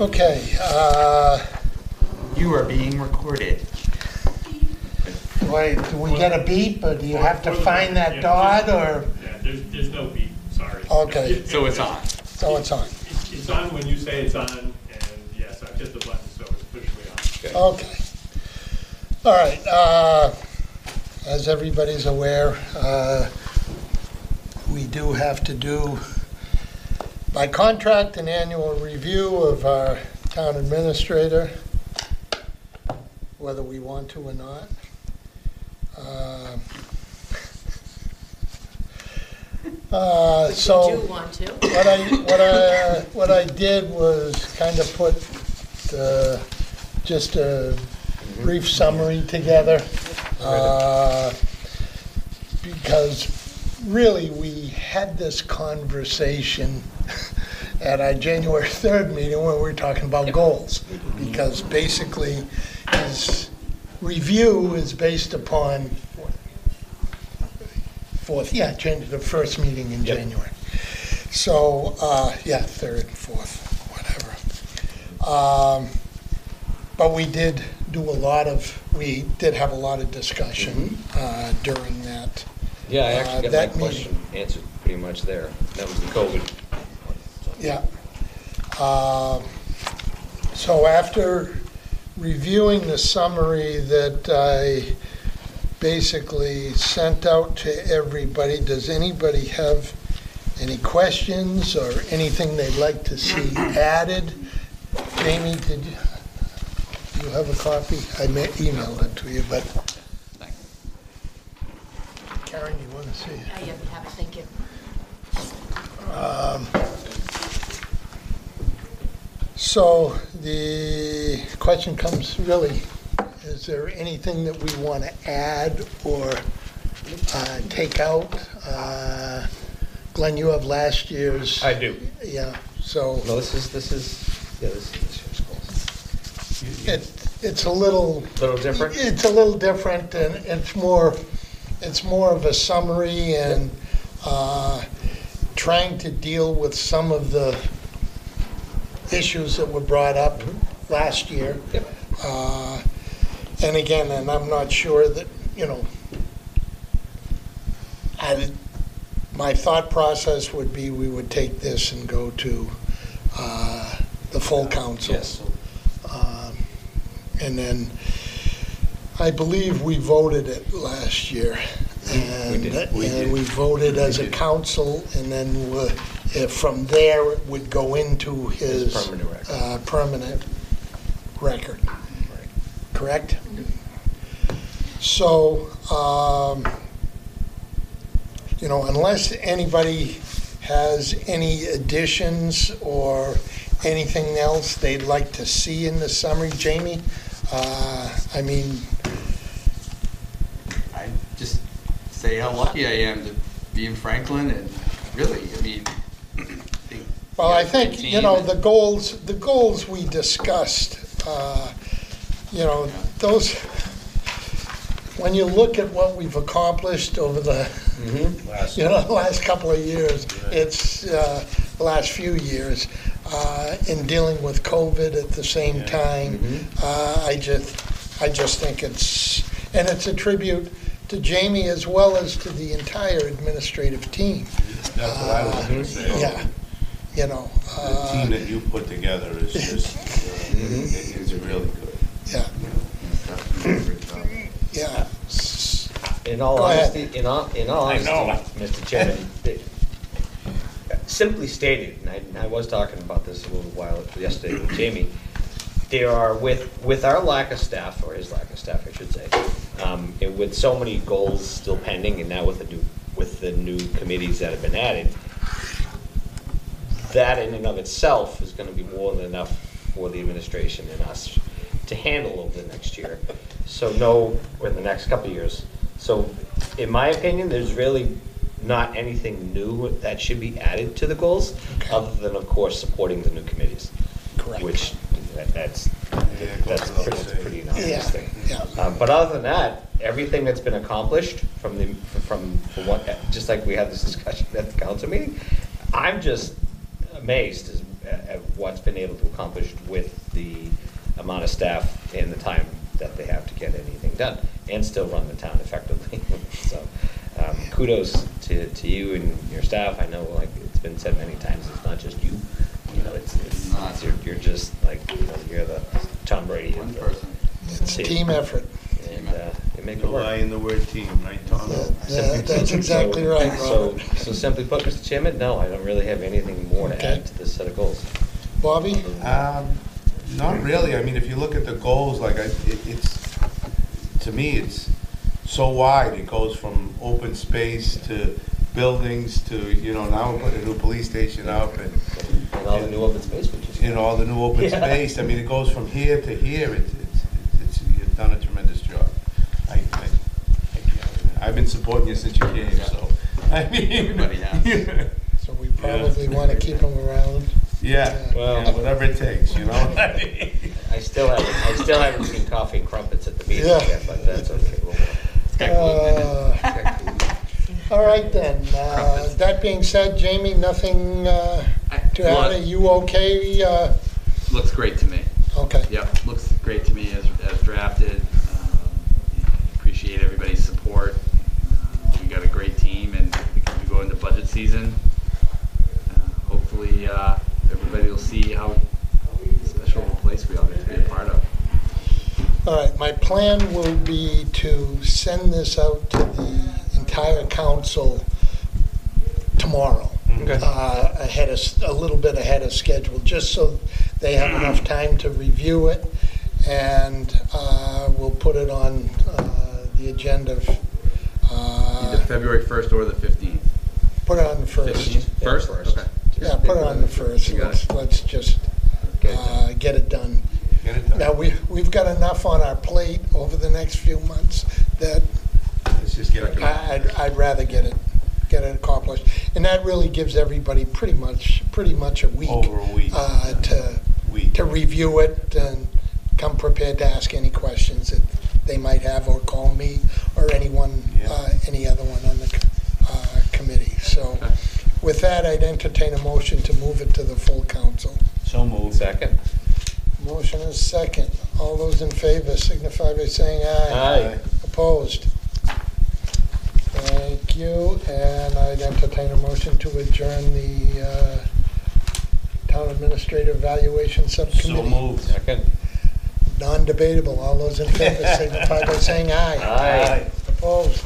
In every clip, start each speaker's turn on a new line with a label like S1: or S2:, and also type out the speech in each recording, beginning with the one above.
S1: Okay, uh,
S2: You are being recorded.
S1: wait, do we get a beep, or do you have to find that dot, or,
S3: Yeah, there's, there's no beep, sorry.
S1: Okay.
S2: So it's on.
S1: so it's on?
S3: It's it's on when you say it's on, and yes, I've hit the button, so it's officially on.
S1: Okay. All right, uh, as everybody's aware, uh, we do have to do, by contract, an annual review of our town administrator, whether we want to or not. Um, uh, So.
S4: You do want to.
S1: What I, what I, what I did was kind of put uh, just a brief summary together. uh, Because really, we had this conversation at our January 3rd meeting when we were talking about goals. Because basically, his review is based upon fourth, yeah, Jan- the first meeting in January. So, uh, yeah, third, fourth, whatever. Um, But we did do a lot of, we did have a lot of discussion uh, during that.
S5: Yeah, I
S1: Uh,
S5: actually got
S1: that
S5: my
S1: meeting.
S5: question answered pretty much there. That was the COVID.
S1: Yeah. Um, So after reviewing the summary that I basically sent out to everybody, does anybody have any questions or anything they'd like to see added? Jamie, did you, you have a copy? I ma- emailed it to you, but Karen, you want to see it?
S4: I have it, thank you.
S1: So the question comes really, is there anything that we want to add or uh, take out? Uh, Glenn, you have last year's.
S5: I do.
S1: Yeah, so
S5: No, this is, this is, yeah, this is this year's goals.
S1: it, it's a little.
S5: Little different?
S1: It's a little different and it's more, it's more of a summary and uh, trying to deal with some of the issues that were brought up last year.
S5: Yep.
S1: Uh, And again, and I'm not sure that, you know, I, my thought process would be we would take this and go to uh, the full council.
S5: Yes.
S1: Um, And then, I believe we voted it last year. And
S5: did.
S6: We
S1: and
S6: did.
S1: we voted as
S6: We
S1: a
S6: did.
S1: council, and then we- if from there, it would go into his.
S5: His permanent record.
S1: uh, Permanent record, correct? So, um, you know, unless anybody has any additions or anything else they'd like to see in the summary, Jamie, uh, I mean,
S2: I just say how lucky I am to be in Franklin and really, I mean. think
S1: well, I
S2: you got a great
S1: think, you know, the goals, the goals we discussed, uh, you know, those, when you look at what we've accomplished over the,
S6: Last-
S1: you know, the last couple of years, it's, uh, the last few years, uh, in dealing with COVID at the same
S6: Yeah.
S1: time. Uh, I just, I just think it's, and it's a tribute to Jamie as well as to the entire administrative team.
S6: That's what I was gonna say.
S1: Yeah, you know.
S6: The
S1: uh,
S6: team that you put together is just, uh, it is really good.
S1: Yeah,
S2: Great job.
S1: yeah.
S5: In all
S1: Go ahead.
S5: honesty, in all, in all
S6: I
S5: honesty,
S6: know.
S5: Mr. Chairman, it- simply stated, and I, I was talking about this a little while yesterday with Jamie, there are, with, with our lack of staff, or his lack of staff, I should say, um, and with so many goals still pending, and now with the new, with the new committees that have been added, that in and of itself is gonna be more than enough for the administration and us to handle over the next year. So no, or the next couple of years. So in my opinion, there's really not anything new that should be added to the goals,
S1: Okay.
S5: other than, of course, supporting the new committees.
S1: Correct.
S5: Which, that- that's,
S6: Yeah, it goes
S5: that's pretty,
S6: saying.
S5: pretty
S1: Yeah,
S5: thing.
S1: Yeah.
S5: Uh, But other than that, everything that's been accomplished from the, from, just like we had this discussion at the council meeting, I'm just amazed as, at what's been able to accomplish with the amount of staff and the time that they have to get anything done, and still run the town effectively. So um, kudos to, to you and your staff. I know, like, it's been said many times, it's not just you. You know, it's, it's,
S2: Not.
S5: you're, you're just like, you know, you're the Tom Brady.
S2: One person.
S1: It's a team effort.
S5: And uh, you make it
S6: The
S5: work.
S6: lie in the word team, right, Tom?
S1: Yeah, that's exactly right,
S5: So,
S1: Robert.
S5: so simply put, Mr. Chairman, no, I don't really have anything more to
S1: Okay.
S5: add to this set of goals.
S1: Bobby?
S6: Um, Not really, I mean, if you look at the goals, like, I, it- it's, to me, it's so wide, it goes from open space to buildings to, you know, now we're putting a new police station up and,
S5: And all the new open space, which is.
S6: you know, all the new open
S5: Yeah.
S6: space, I mean, it goes from here to here, you've done a tremendous job. I, I, I- I've been supporting you since you came, so, I mean.
S2: Everybody has.
S1: So we probably want to keep him around.
S6: Yeah,
S5: Well-
S6: yeah, whatever it takes, you know?
S5: I still haven't, I still haven't seen coffee and crumpets at the meeting
S1: Yeah.
S5: yet, but that's okay. We'll-
S2: It's got gluten in it.
S1: Uh, All right then, uh, that being said, Jamie, nothing uh, to add, are you okay? Uh,
S2: Looks great to me.
S1: Okay,
S2: Yeah, looks great to me as, as drafted. Um, Appreciate everybody's support. Uh, We got a great team and because we go into budget season, uh, hopefully, uh, everybody will see how special of a place we are to be a part of.
S1: all right, my plan will be to send this out to the entire council tomorrow.
S5: Okay.
S1: uh, ahead of, s- a little bit ahead of schedule, just so they have enough time to review it. And uh, we'll put it on uh, the agenda, uh,
S2: Either February 1st or the 15th.
S1: put it on the first.
S2: 15th? First?
S5: first.
S2: Okay.
S1: Yeah, put it on the first.
S2: You got
S1: Let's,
S2: it.
S1: let's just
S5: Get it
S1: uh,
S5: done.
S1: get it done.
S6: Get it done.
S1: Now, we, we've got enough on our plate over the next few months that
S6: Let's just get it
S1: I- I'd, I'd rather get it, get it accomplished. And that really gives everybody pretty much, pretty much a week.
S6: Over a week.
S1: uh, To,
S6: Week.
S1: to review it and come prepared to ask any questions that they might have or call me or anyone,
S6: Yeah.
S1: uh, any other one on the uh, committee. So with that, I'd entertain a motion to move it to the full council.
S6: So moved.
S5: Second.
S1: Motion is second. All those in favor signify by saying aye.
S5: Aye.
S1: Opposed? Thank you, and I'd entertain a motion to adjourn the uh, Town Administrative Evaluation subcommittee.
S6: So moved.
S5: Second.
S1: Non-debatable, all those in favor signify by saying aye.
S5: Aye.
S1: Opposed?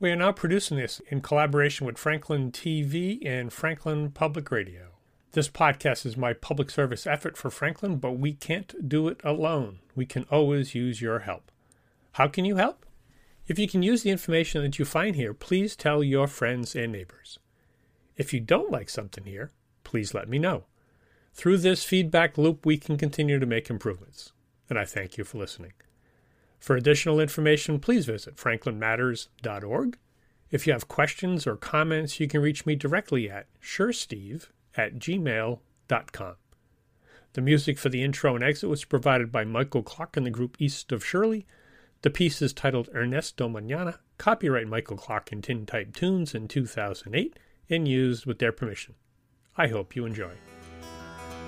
S4: We are now producing this in collaboration with Franklin TV and Franklin Public Radio. This podcast is my public service effort for Franklin, but we can't do it alone. We can always use your help. How can you help? If you can use the information that you find here, please tell your friends and neighbors. If you don't like something here, please let me know. Through this feedback loop, we can continue to make improvements. And I thank you for listening. For additional information, please visit franklinmatters.org. If you have questions or comments, you can reach me directly at shersteve at gmail.com. The music for the intro and exit was provided by Michael Clark and the group East of Shirley. The piece is titled Ernesto Mañana, copyright Michael Clark and Tintype Tunes in 2008, and used with their permission. I hope you enjoy.